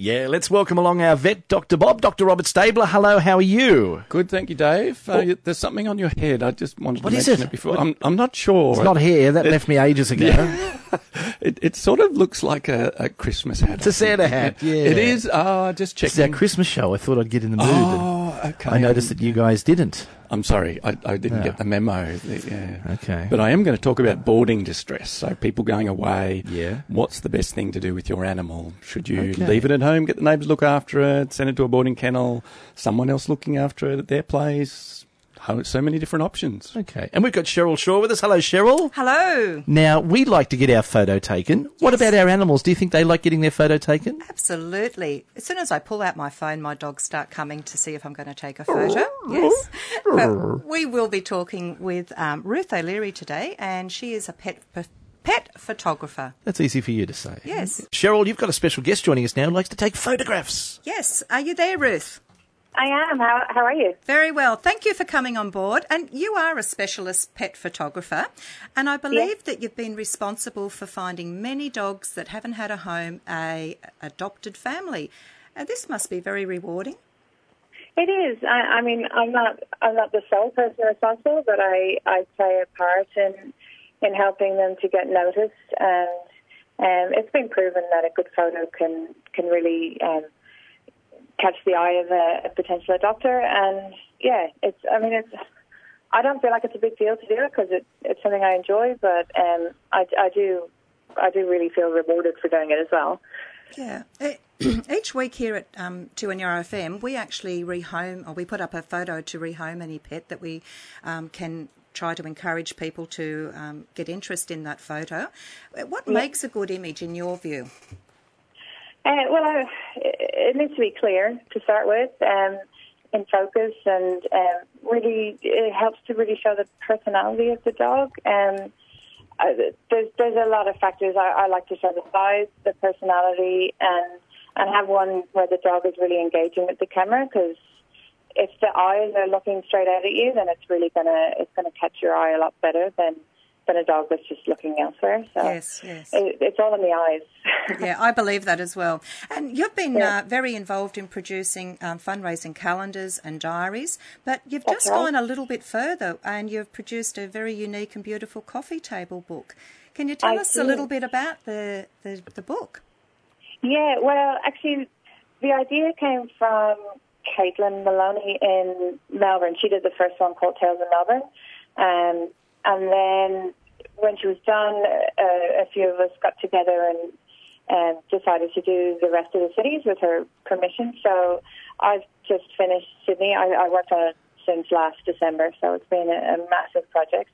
Yeah, let's welcome along our vet, Dr. Bob, Dr. Robert Stabler. Hello, how are you? Good, thank you, Dave. Uh, there's something on your head. I just wanted What to mention it? it, before. What- I'm, I'm not sure. It's not hair, that left me ages ago. It, it sort of looks like a, a Christmas hat. It's a Santa hat, yeah. It is. Oh, just This It's our. Christmas show. I thought I'd get in the mood. Oh, okay. I noticed that you guys didn't. I'm sorry, I, I didn't Yeah. get the memo. Yeah. Okay. But I am going to talk about boarding distress. So people going away. Yeah. What's the best thing to do with your animal? Should you Okay. leave it at home, get the neighbours look after it, send it to a boarding kennel, someone else looking after it at their place? Ho- So many different options. Okay. And we've got Cheryl Shaw with us. Hello, Cheryl. Hello. Now, we like to get our photo taken. What about our animals? Do you think they like getting their photo taken? Absolutely. As soon as I pull out my phone, my dogs start coming to see if I'm going to take a photo. Yes. But we will be talking with um, Ruth O'Leary today, and she is a pet pet photographer. That's easy for you to say. Yes. Cheryl, you've got a special guest joining us now who likes to take photographs. Yes. Are you there, Ruth? I am. How, how are you? Very well. Thank you for coming on board. And you are a specialist pet photographer. And I believe that you've been responsible for finding many dogs that haven't had a home, a adopted family. And this must be very rewarding. It is. I, I mean, I'm not. I'm not the sole person responsible, but I, I play a part in in helping them to get noticed, and um, it's been proven that a good photo can can really um, catch the eye of a, a potential adopter. And yeah, it's. I mean, it's. I don't feel like it's a big deal to do it because it, it's something I enjoy, but um, I, I do. I do really feel rewarded for doing it as well. Yeah. Each week here at um, 2NUR FM, we actually rehome, or we put up a photo to rehome any pet that we um, can try to encourage people to um, get interest in that photo. What makes a good image in your view? Uh, well, I, it needs to be clear to start with, um, in focus, and um, really it helps to really show the personality of the dog. Um, uh, there's there's a lot of factors. I, I like to show the size, the personality, and and have one where the dog is really engaging with the camera because if the eyes are looking straight out at you, then it's really gonna it's gonna catch your eye a lot better than than a dog that's just looking elsewhere. So Yes, yes. it, it's all in the eyes. yeah, I believe that as well. And you've been Yeah. uh, very involved in producing um, fundraising calendars and diaries, but you've That's just right. gone a little bit further and you've produced a very unique and beautiful coffee table book. Can you tell I us a little bit about the, the, the book? Yeah, well, actually, the idea came from Caitlin Maloney in Melbourne. She did the first one called Tales in Melbourne. Um, and then when she was done, uh, a few of us got together and um, decided to do the rest of the cities with her permission. So I've just finished Sydney. I, I worked on it since last December, so it's been a, a massive project.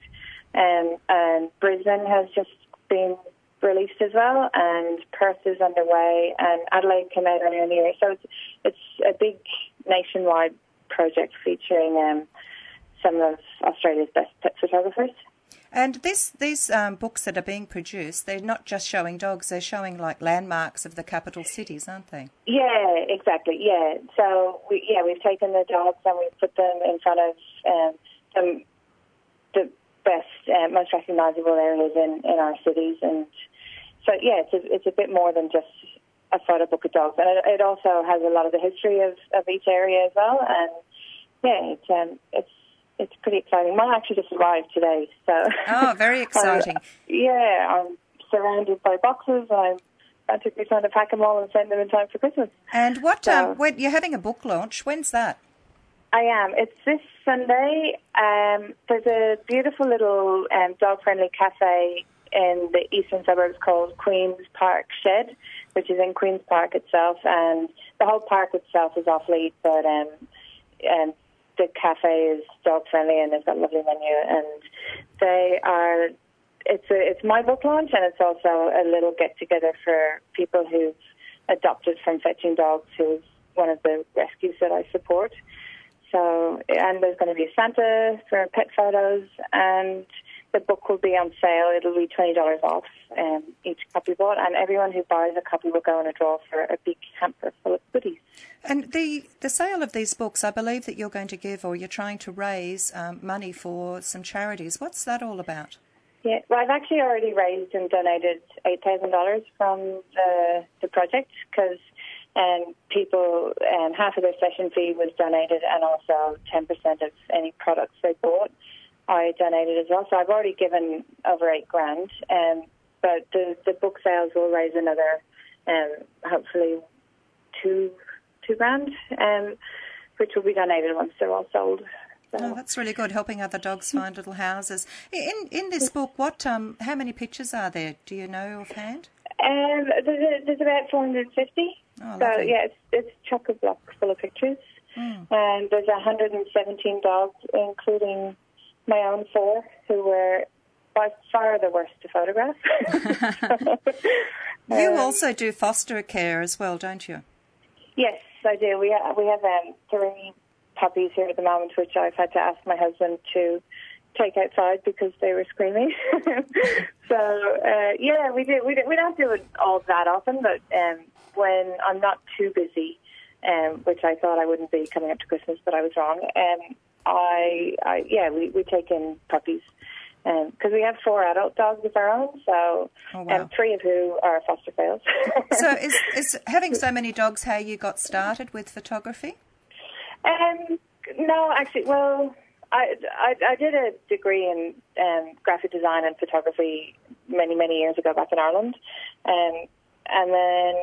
And Brisbane has just been released as well, and Perth is underway, and Adelaide came out earlier in the year. So it's it's a big nationwide project featuring um, some of Australia's best pet photographers. And this, these um, books that are being produced, they're not just showing dogs, they're showing like landmarks of the capital cities, aren't they? Yeah, exactly. Yeah. So we yeah we've taken the dogs and we've put them in front of um, some the best, uh, most recognisable areas in, in our cities, and so yeah, it's a, it's a bit more than just a photo book of dogs, and it, it also has a lot of the history of, of each area as well, and yeah, it's um, it's it's pretty exciting. Mine actually just arrived today, so Oh, very exciting. yeah, I'm surrounded by boxes. I'm frantically trying to pack them all and send them in time for Christmas. And what, So- um, when, you're having a book launch, when's that? I am. It's this Sunday. Um, there's a beautiful little um, dog-friendly cafe in the eastern suburbs called Queens Park Shed, which is in Queens Park itself, and the whole park itself is off lead, but um, and the cafe is dog-friendly and they've got a lovely menu, and they are. It's a, it's my book launch, and it's also a little get-together for people who've adopted from fetching dogs, who's one of the rescues that I support. So, and there's going to be a Santa for pet photos, and the book will be on sale. It'll be twenty dollars off um, each copy bought, and everyone who buys a copy will go in a draw for a big hamper full of goodies. And the, the sale of these books, I believe that you're going to give or you're trying to raise um, money for some charities. What's that all about? Yeah, well, I've actually already raised and donated eight thousand dollars from the the project because and people, um, half of their session fee was donated, and also 10% of any products they bought, I donated as well. So I've already given over eight grand, um, but the the book sales will raise another, um, hopefully, two two grand, um, which will be donated once they're all sold. So. Oh, that's really good, helping other dogs find little houses. In in this book, what um, how many pictures are there? Do you know offhand? Um, there's, there's about 450. Oh, so yeah, it's, it's chock a block full of pictures, Hmm. and there's 117 dogs, including my own four, who were by far the worst to photograph. You Um, also do foster care as well, don't you? Yes, I do. We ha- we have um, three puppies here at the moment, which I've had to ask my husband to take outside because they were screaming. so uh, yeah, we do. We, do. we don't do it all that often, but um, when I'm not too busy, um, which I thought I wouldn't be coming up to Christmas, but I was wrong. Um, I, I yeah, we, we take in puppies. Because we have four adult dogs of our own, so Oh, wow. um, three of who are foster fails. So is is having so many dogs how you got started with photography? Um, no, actually, well, I, I, I did a degree in um, graphic design and photography many, many years ago back in Ireland. Um, and then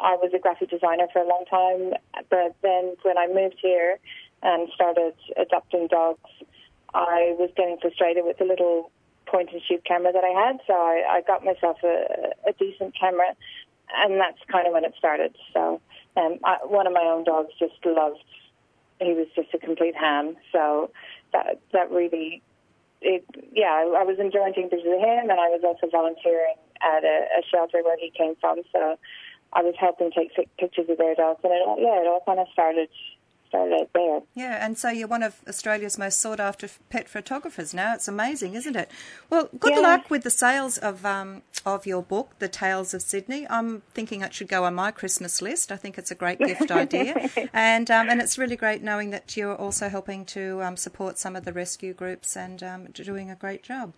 I was a graphic designer for a long time. But then when I moved here and started adopting dogs, I was getting frustrated with the little point and shoot camera that I had. So I, I got myself a, a decent camera, and that's kind of when it started. So um, I, one of my own dogs just loved he was just a complete ham. So that that really, it yeah, I, I was enjoying taking pictures of him, and I was also volunteering at a, a shelter where he came from. So I was helping take pictures of their dogs, and it all, yeah, it all kind of started started there. Yeah, and so you're one of Australia's most sought after pet photographers now. It's amazing, isn't it? Well, good Yeah. luck with the sales of um, of your book, The Tales of Sydney. I'm thinking it should go on my Christmas list. I think it's a great gift idea, and um, and it's really great knowing that you're also helping to um, support some of the rescue groups and um, doing a great job.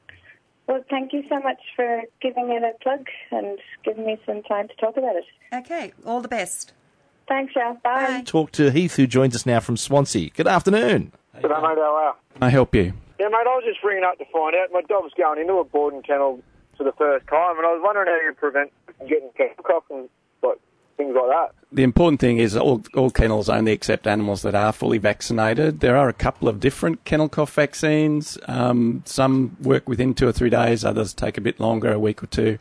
Well, thank you so much for giving it a plug and giving me some time to talk about it. Okay, all the best. Thanks, Al. Bye. Bye. Talk to Heath, who joins us now from Swansea. Good afternoon. G'day, mate. How are Can I help you? Yeah, mate, I was just ringing up to find out. My dog's going into a boarding kennel for the first time, and I was wondering how you prevent getting kennel cough and like things like that. The important thing is all, all kennels only accept animals that are fully vaccinated. There are a couple of different kennel cough vaccines. Um, some work within two or three days, others take a bit longer, a week or two.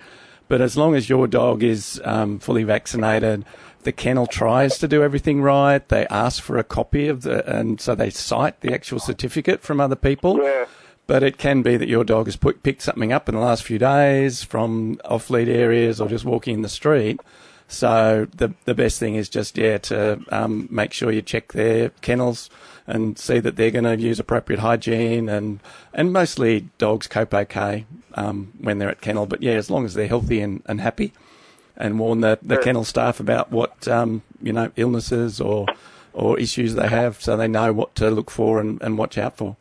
But as long as your dog is um, fully vaccinated, the kennel tries to do everything right. They ask for a copy of the, and so they cite the actual certificate from other people. Yeah. But it can be that your dog has put, picked something up in the last few days from off-lead areas or just walking in the street. So the the best thing is just yeah to um, make sure you check their kennels and see that they're going to use appropriate hygiene and and mostly dogs cope okay um, when they're at kennel. But yeah, as long as they're healthy and, and happy, and warn the, the kennel staff about what um, you know illnesses or or issues they have, so they know what to look for and, and watch out for.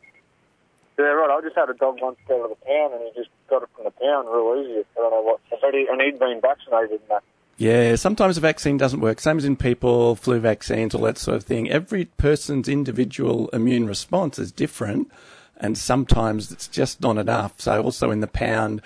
Yeah, right. I just had a dog once go to the pound, and he just got it from the pound real easy. I don't know what. And he'd been vaccinated and that. Yeah, sometimes a vaccine doesn't work. Same as in people, flu vaccines, all that sort of thing. Every person's individual immune response is different, and sometimes it's just not enough. So, also in the pound,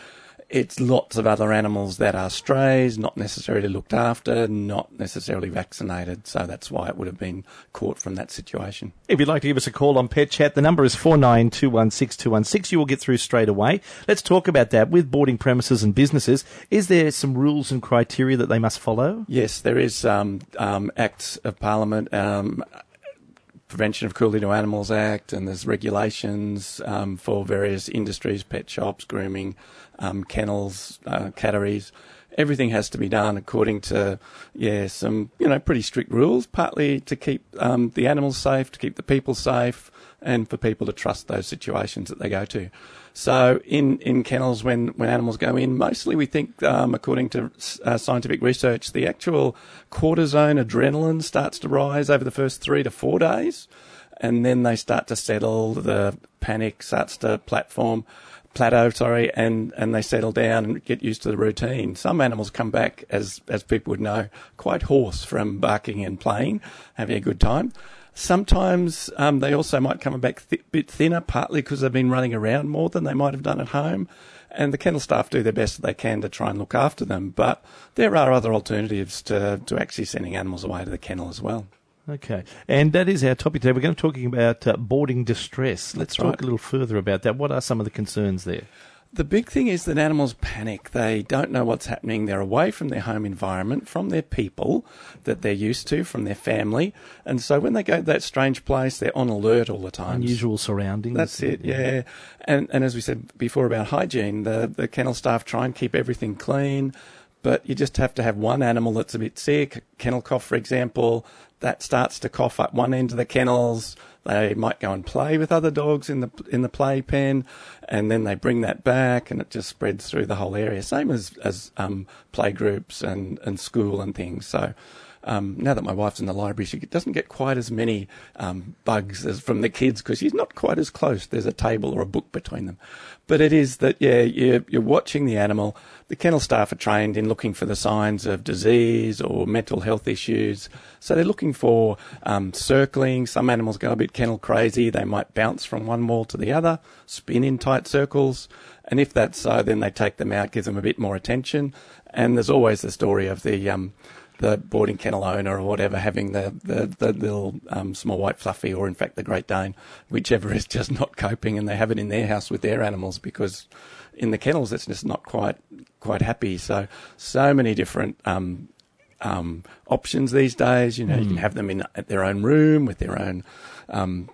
it's lots of other animals that are strays, not necessarily looked after, not necessarily vaccinated. So, that's why it would have been caught from that situation. If you'd like to give us a call on Pet Chat, the number is 49216216. You will get through straight away. Let's talk about that with boarding premises and businesses. Is there some rules and criteria that they must follow? Yes, there is um, um, acts of parliament, um, Prevention of Cruelty to Animals Act, and there's regulations um, for various industries, pet shops, grooming, um, kennels, uh, catteries. Everything has to be done according to, yeah, some you know pretty strict rules. Partly to keep um, the animals safe, to keep the people safe, and for people to trust those situations that they go to. So in, in kennels, when, when animals go in, mostly we think, um, according to uh, scientific research, the actual cortisone, adrenaline starts to rise over the first three to four days, and then they start to settle. The panic starts to platform. plateau, sorry, and, and they settle down and get used to the routine. Some animals come back, as, as people would know, quite hoarse from barking and playing, having a good time. Sometimes um, they also might come back a th- bit thinner, partly because they've been running around more than they might have done at home. And the kennel staff do their best that they can to try and look after them. But there are other alternatives to, to actually sending animals away to the kennel as well. Okay, and that is our topic today. We're going to be talking about uh, boarding distress. Let's That's talk right. a little further about that. What are some of the concerns there? The big thing is that animals panic. They don't know what's happening. They're away from their home environment, from their people that they're used to, from their family. And so when they go to that strange place, they're on alert all the time. Unusual surroundings. That's it, yeah. And and as we said before about hygiene, the, the kennel staff try and keep everything clean, but you just have to have one animal that's a bit sick, kennel cough, for example, that starts to cough up one end of the kennels. They might go and play with other dogs in the in the playpen, and then they bring that back, and it just spreads through the whole area. Same as as um, play groups and and school and things. So. Um, now that my wife's in the library, she doesn't get quite as many um, bugs as from the kids because she's not quite as close. There's a table or a book between them. But it is that, yeah, you're, you're watching the animal. The kennel staff are trained in looking for the signs of disease or mental health issues. So they're looking for um, circling. Some animals go a bit kennel crazy. They might bounce from one wall to the other, spin in tight circles. And if that's so, then they take them out, give them a bit more attention. And there's always the story of the um, the boarding kennel owner or whatever having the, the, the little um, small white fluffy or in fact the Great Dane, whichever is just not coping and they have it in their house with their animals because in the kennels it's just not quite quite happy. So so many different um, um, options these days. You know, you can have them in at their own room with their own um,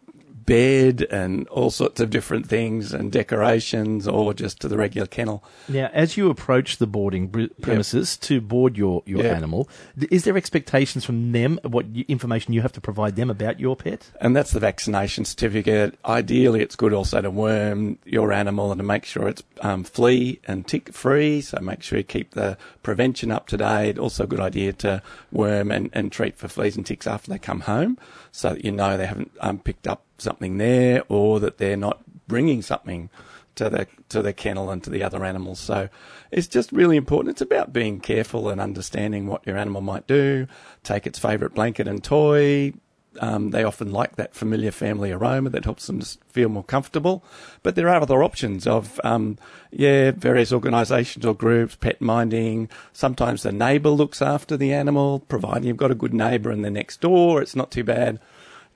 bed and all sorts of different things and decorations, or just to the regular kennel. Now, as you approach the boarding premises to board your, your Yep. animal, is there expectations from them, what information you have to provide them about your pet? And that's the vaccination certificate. Ideally, it's good also to worm your animal and to make sure it's um, flea and tick free. So make sure you keep the prevention up to date. Also, a good idea to worm and, and treat for fleas and ticks after they come home so that you know they haven't um, picked up something there or that they're not bringing something to the to the kennel and to the other animals. So it's just really important. It's about being careful and understanding what your animal might do. Take its favourite blanket and toy. Um, they often like that familiar family aroma that helps them feel more comfortable. But there are other options of, um, yeah, various organisations or groups, pet minding. Sometimes the neighbour looks after the animal, providing you've got a good neighbour in the next door. It's not too bad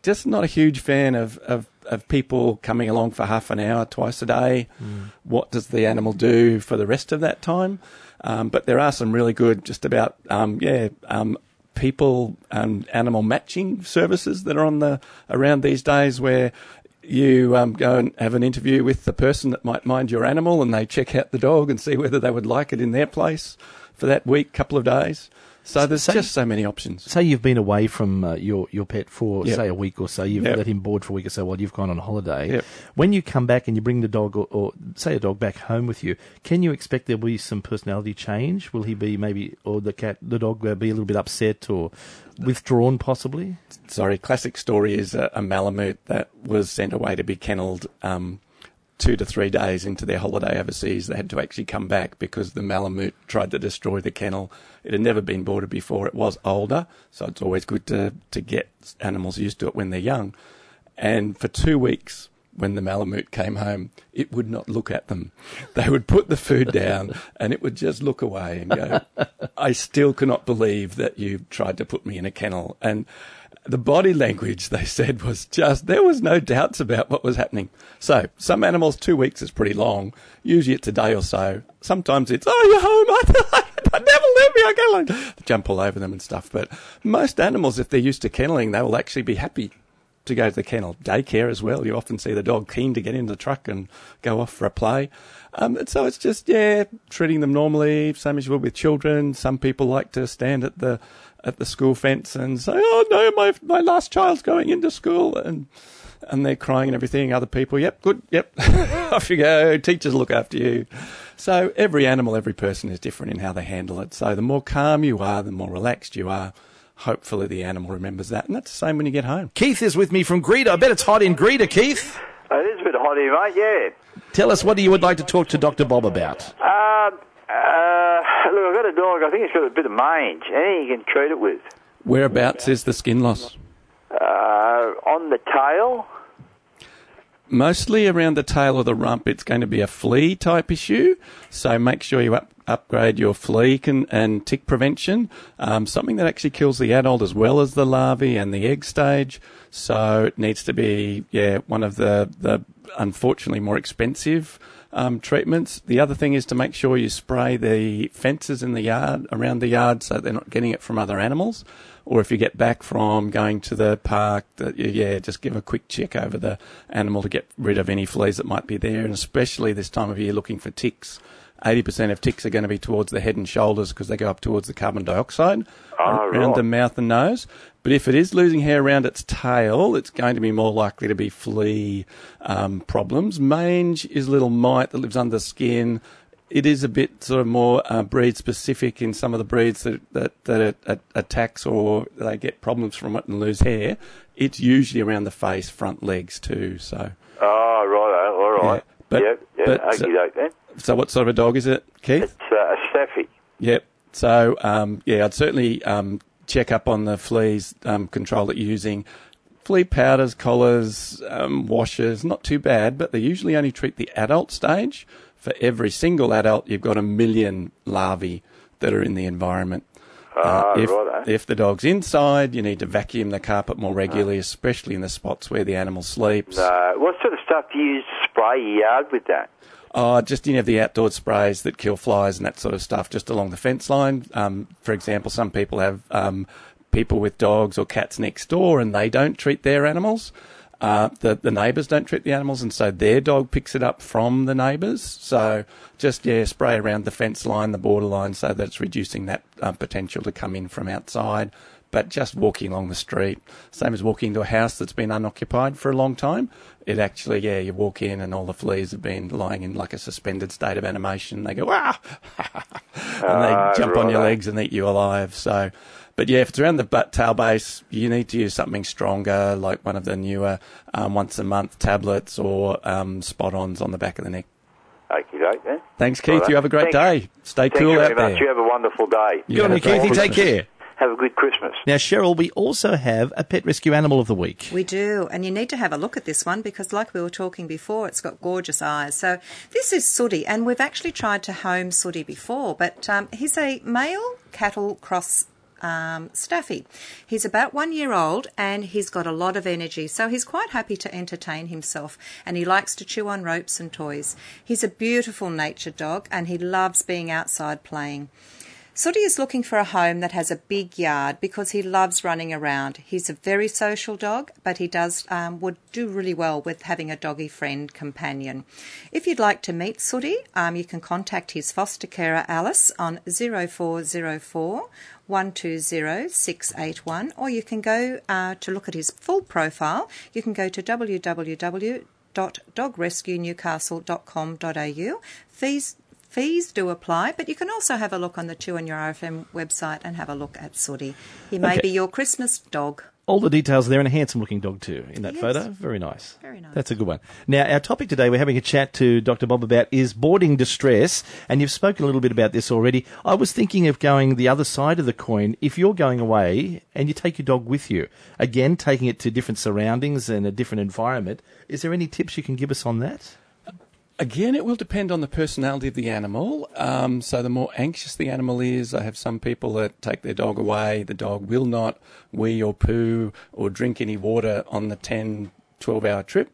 just not a huge fan of, of, of people coming along for half an hour twice a day. What does the animal do for the rest of that time? Um, but there are some really good, just about, um, yeah, um, people and animal matching services that are on the around these days where you um, go and have an interview with the person that might mind your animal and they check out the dog and see whether they would like it in their place for that week, couple of days. So there's So- just so many options. Say you've been away from uh, your your pet for Yep. say a week or so. You've Yep. let him board for a week or so while you've gone on holiday. Yep. When you come back and you bring the dog or, or say a dog back home with you, can you expect there'll be some personality change? Will he be maybe or the cat the dog uh, be a little bit upset or withdrawn possibly? sorry, classic story is a, a Malamute that was sent away to be kennelled um, two to three days into their holiday overseas. They had to actually come back because the Malamute tried to destroy the kennel. It had never been boarded before. It was older, so it's always good to, to get animals used to it when they're young. And for two weeks, when the Malamute came home, it would not look at them. They would put the food down and it would just look away and go, I still cannot believe that you tried to put me in a kennel. And the body language, they said, was just, there was no doubts about what was happening. So, some animals, two weeks is pretty long. Usually it's a day or so. Sometimes it's, oh, you're home. I, never let me. I go like, jump all over them and stuff. But most animals, if they're used to kenneling, they will actually be happy to go to the kennel. Daycare as well. You often see the dog keen to get into the truck and go off for a play. Um, and so it's just, yeah, treating them normally, same as you would with children. Some people like to stand at the, at the school fence and say, oh no, my, my last child's going into school and, and they're crying and everything. Other people, yep, good, yep, off you go. Teachers look after you. So every animal, every person is different in how they handle it. So the more calm you are, the more relaxed you are. Hopefully the animal remembers that. And that's the same when you get home. Keith is with me from Greta. I bet it's hot in Greta, Keith. Oh, it is a bit hot here, mate. Yeah. Tell us what you would like to talk to Dr. Bob about. Uh, uh, look, I've got a dog. I think it's got a bit of mange. Anything you can treat it with. Whereabouts is the skin loss? Uh, on the tail. Mostly around the tail of the rump, it's going to be a flea type issue. So make sure you up, upgrade your flea can, and tick prevention. Um, something that actually kills the adult as well as the larvae and the egg stage. So it needs to be, yeah, one of the, the unfortunately more expensive um, treatments. The other thing is to make sure you spray the fences in the yard, around the yard, so they're not getting it from other animals. Or if you get back from going to the park, that you- yeah, just give a quick check over the animal to get rid of any fleas that might be there. And especially this time of year, looking for ticks. 80% of ticks are going to be towards the head and shoulders because they go up towards the carbon dioxide Oh, around right. the mouth and nose. But if it is losing hair around its tail, it's going to be more likely to be flea um, problems. Mange is a little mite that lives under the skin. It is a bit sort of more uh, breed specific in some of the breeds that that, that it, it attacks or they get problems from it and lose hair. It's usually around the face, front legs too. So, Oh, right. All right. Yeah, but- yep. Yep. but, then. so what sort of a dog is it, Keith? It's uh, a Staffy. Yep. So, um, yeah, I'd certainly um, check up on the fleas um, control that you're using. Flea powders, collars, um, washers, not too bad, but they usually only treat the adult stage. For every single adult, you've got a million larvae that are in the environment. Ah, if, right. if the dog's inside, you need to vacuum the carpet more regularly, especially in the spots where the animal sleeps. Uh, what sort of stuff do you use to spray your yard with that? Oh, just you know the outdoor sprays that kill flies and that sort of stuff, just along the fence line. Um, for example, some people have um, people with dogs or cats next door, and they don't treat their animals. Uh, the the neighbours don't treat the animals, and so their dog picks it up from the neighbours. So just yeah, spray around the fence line, the borderline, so that it's reducing that uh, potential to come in from outside. But just walking along the street, same as walking into a house that's been unoccupied for a long time, it actually, yeah, you walk in and all the fleas have been lying in like a suspended state of animation. They go, ah, and they jump on your legs and eat you alive. So, but yeah, if it's around the butt tail base, you need to use something stronger, like one of the newer um, once a month tablets or um, spot ons on the back of the neck. Okey doke then. Thanks, Keith. Righto. You have a great Thank- day. Stay Thank cool you out very much. there. You have a wonderful day. You Good on have you, Keithy. Take care. Have a good Christmas. Now, Cheryl, we also have a pet rescue animal of the week. We do, and you need to have a look at this one because, like we were talking before, it's got gorgeous eyes. So, this is Sooty, and we've actually tried to home Sooty before, but um, he's a male cattle cross um, staffy. He's about one year old and he's got a lot of energy, so he's quite happy to entertain himself and he likes to chew on ropes and toys. He's a beautiful nature dog and he loves being outside playing. Sooty is looking for a home that has a big yard because he loves running around. He's a very social dog, but he does um, would do really well with having a doggy friend companion. If you'd like to meet Sooty, um, you can contact his foster carer Alice on 0404 120 681, or you can go uh, to look at his full profile. You can go to www.dogrescuenewcastle.com.au. Fees fees do apply, but you can also have a look on the 2NURFM website and have a look at Sooty. He may Okay. be your Christmas dog. All the details there and a handsome looking dog too in that Yes. photo. Very nice. Very nice. That's a good one. Now, our topic today we're having a chat to Dr. Bob about is boarding distress, and you've spoken a little bit about this already. I was thinking of going the other side of the coin. If you're going away and you take your dog with you, again, taking it to different surroundings and a different environment, is there any tips you can give us on that? Again, it will depend on the personality of the animal. Um, so, the more anxious the animal is, I have some people that take their dog away. The dog will not wee or poo or drink any water on the 10, 12 hour trip.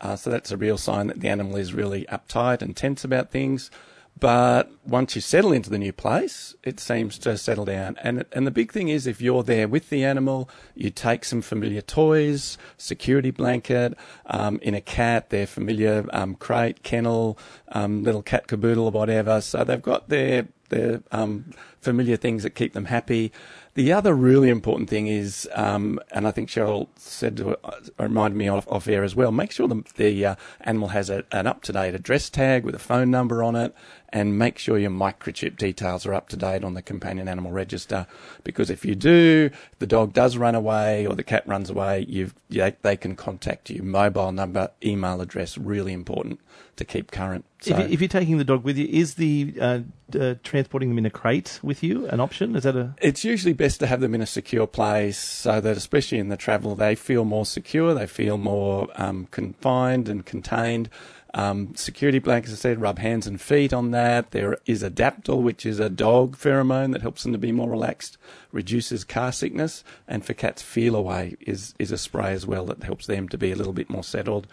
Uh, so, that's a real sign that the animal is really uptight and tense about things. But once you settle into the new place, it seems to settle down. And and the big thing is if you're there with the animal, you take some familiar toys, security blanket, um, in a cat, their familiar um, crate, kennel, um, little cat caboodle or whatever. So they've got their their um, familiar things that keep them happy. The other really important thing is, um, and I think Cheryl said to uh, reminded me off, off air as well. Make sure the, the uh, animal has a, an up to date address tag with a phone number on it, and make sure your microchip details are up to date on the companion animal register. Because if you do, the dog does run away or the cat runs away, you've, yeah, they can contact you. Mobile number, email address, really important to keep current. So, If, you, if you're taking the dog with you, is the uh, uh, transporting them in a crate with you an option? Is that a it's usually best to have them in a secure place so that, especially in the travel, they feel more secure, they feel more um, confined and contained. Um, security blankets, as I said, rub hands and feet on that. There is Adaptil, which is a dog pheromone that helps them to be more relaxed, reduces car sickness, and for cats, Feliway is, is a spray as well that helps them to be a little bit more settled.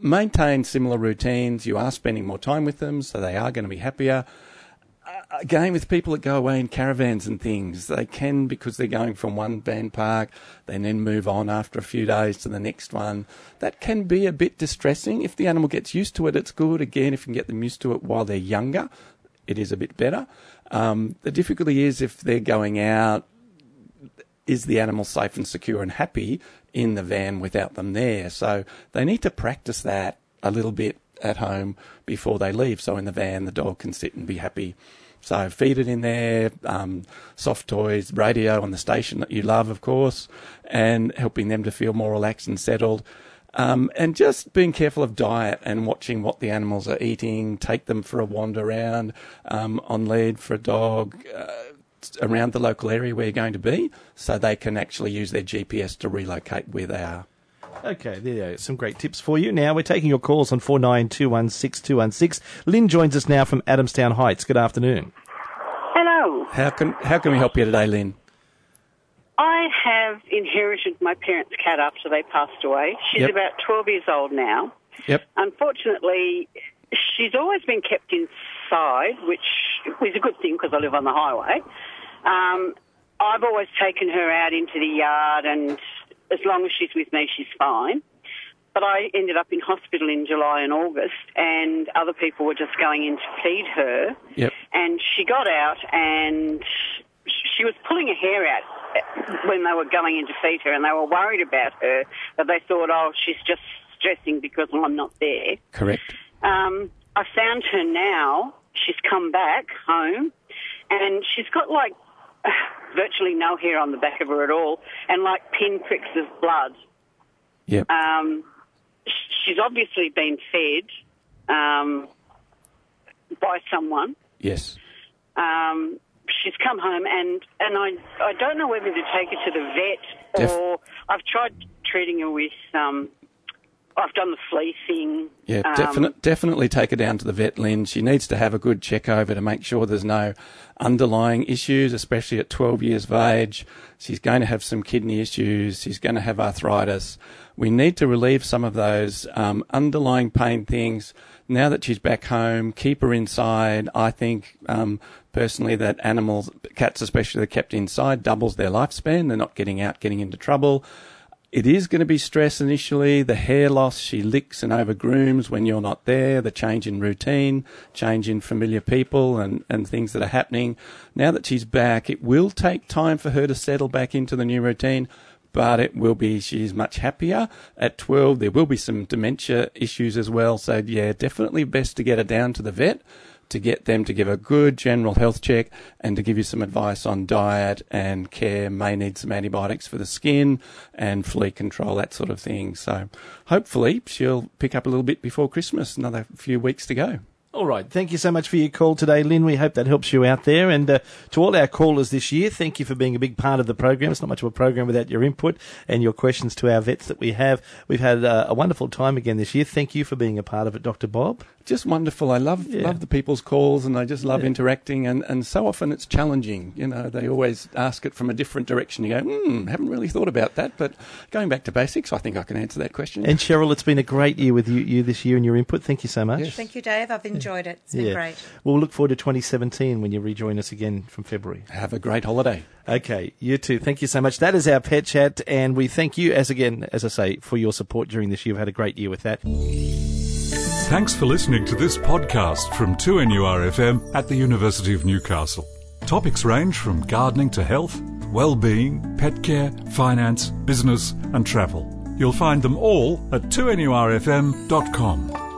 Maintain similar routines. You are spending more time with them, so they are going to be happier again with people that go away in caravans and things. They can because they're going from one van park they then move on after a few days to the next one. That can be a bit distressing. If the animal gets used to it it's good. Again if you can get them used to it while they're younger it is a bit better. Um, the difficulty is if they're going out is the animal safe and secure and happy in the van without them there? So they need to practice that a little bit at home before they leave. So in the van, the dog can sit and be happy. So feed it in there, um, soft toys, radio on the station that you love, of course, and helping them to feel more relaxed and settled. Um, and just being careful of diet and watching what the animals are eating. Take them for a wander around um, on lead for a dog. Uh, around the local area where you're going to be, so they can actually use their GPS to relocate where they are. Okay, there you go. Some great tips for you. Now we're taking your calls on four nine two one six two one six. Lynn joins us now from Adamstown Heights. Good afternoon. Hello. How can how can we help you today, Lynn? I have inherited my parents' cat after they passed away. She's Yep. about 12 years old now. Yep. Unfortunately, she's always been kept inside, which is a good thing because I live on the highway. Um, I've always taken her out into the yard, and as long as she's with me, she's fine. But I ended up in hospital in July and August, and other people were just going in to feed her. Yep. And she got out, and she was pulling her hair out when they were going in to feed her, and they were worried about her. But they thought, oh, she's just stressing because I'm not there. Correct. Um, I found her now. She's come back home, and she's got like virtually no hair on the back of her at all, and like pinpricks of blood. Yep. Um, she's obviously been fed um, by someone. yes. Um, she's come home, and, and I I don't know whether to take her to the vet Def- or I've tried treating her with um, I've done the fleecing. Yeah, um, definite, definitely take her down to the vet, Lynn. She needs to have a good check over to make sure there's no underlying issues, especially at 12 years of age. She's going to have some kidney issues. She's going to have arthritis. We need to relieve some of those um, underlying pain things. Now that she's back home, keep her inside. I think um, personally that animals, cats especially, that are kept inside doubles their lifespan. They're not getting out, getting into trouble. It is going to be stress initially. The hair loss, she licks and overgrooms when you're not there. The change in routine, change in familiar people and, and things that are happening. Now that she's back, it will take time for her to settle back into the new routine, but it will be, she's much happier. At 12, there will be some dementia issues as well. So yeah, definitely best to get her down to the vet to get them to give a good general health check and to give you some advice on diet and care. May need some antibiotics for the skin and flea control, that sort of thing. So hopefully she'll pick up a little bit before Christmas. Another few weeks to go. All right. Thank you so much for your call today, Lynn. We hope that helps you out there. And uh, to all our callers this year, thank you for being a big part of the program. It's not much of a program without your input and your questions to our vets that we have. We've had uh, a wonderful time again this year. Thank you for being a part of it, Dr. Bob. Just wonderful. I love Yeah. love the people's calls and I just love Yeah. interacting and, and so often it's challenging. You know, they always ask it from a different direction. You go, hmm, haven't really thought about that, but going back to basics, I think I can answer that question. And Cheryl, it's been a great year with you, you this year and your input. Thank you so much. Yes. Thank you, Dave. I've enjoyed it. It's been great. We'll look forward to 2017 when you rejoin us again from February. Have a great holiday. Okay, you too. Thank you so much. That is our pet chat, and we thank you, as again, as I say, for your support during this year. You've had a great year with that. Thanks for listening to this podcast from 2NURFM at the University of Newcastle. Topics range from gardening to health, well-being, pet care, finance, business and travel. You'll find them all at 2NURFM.com.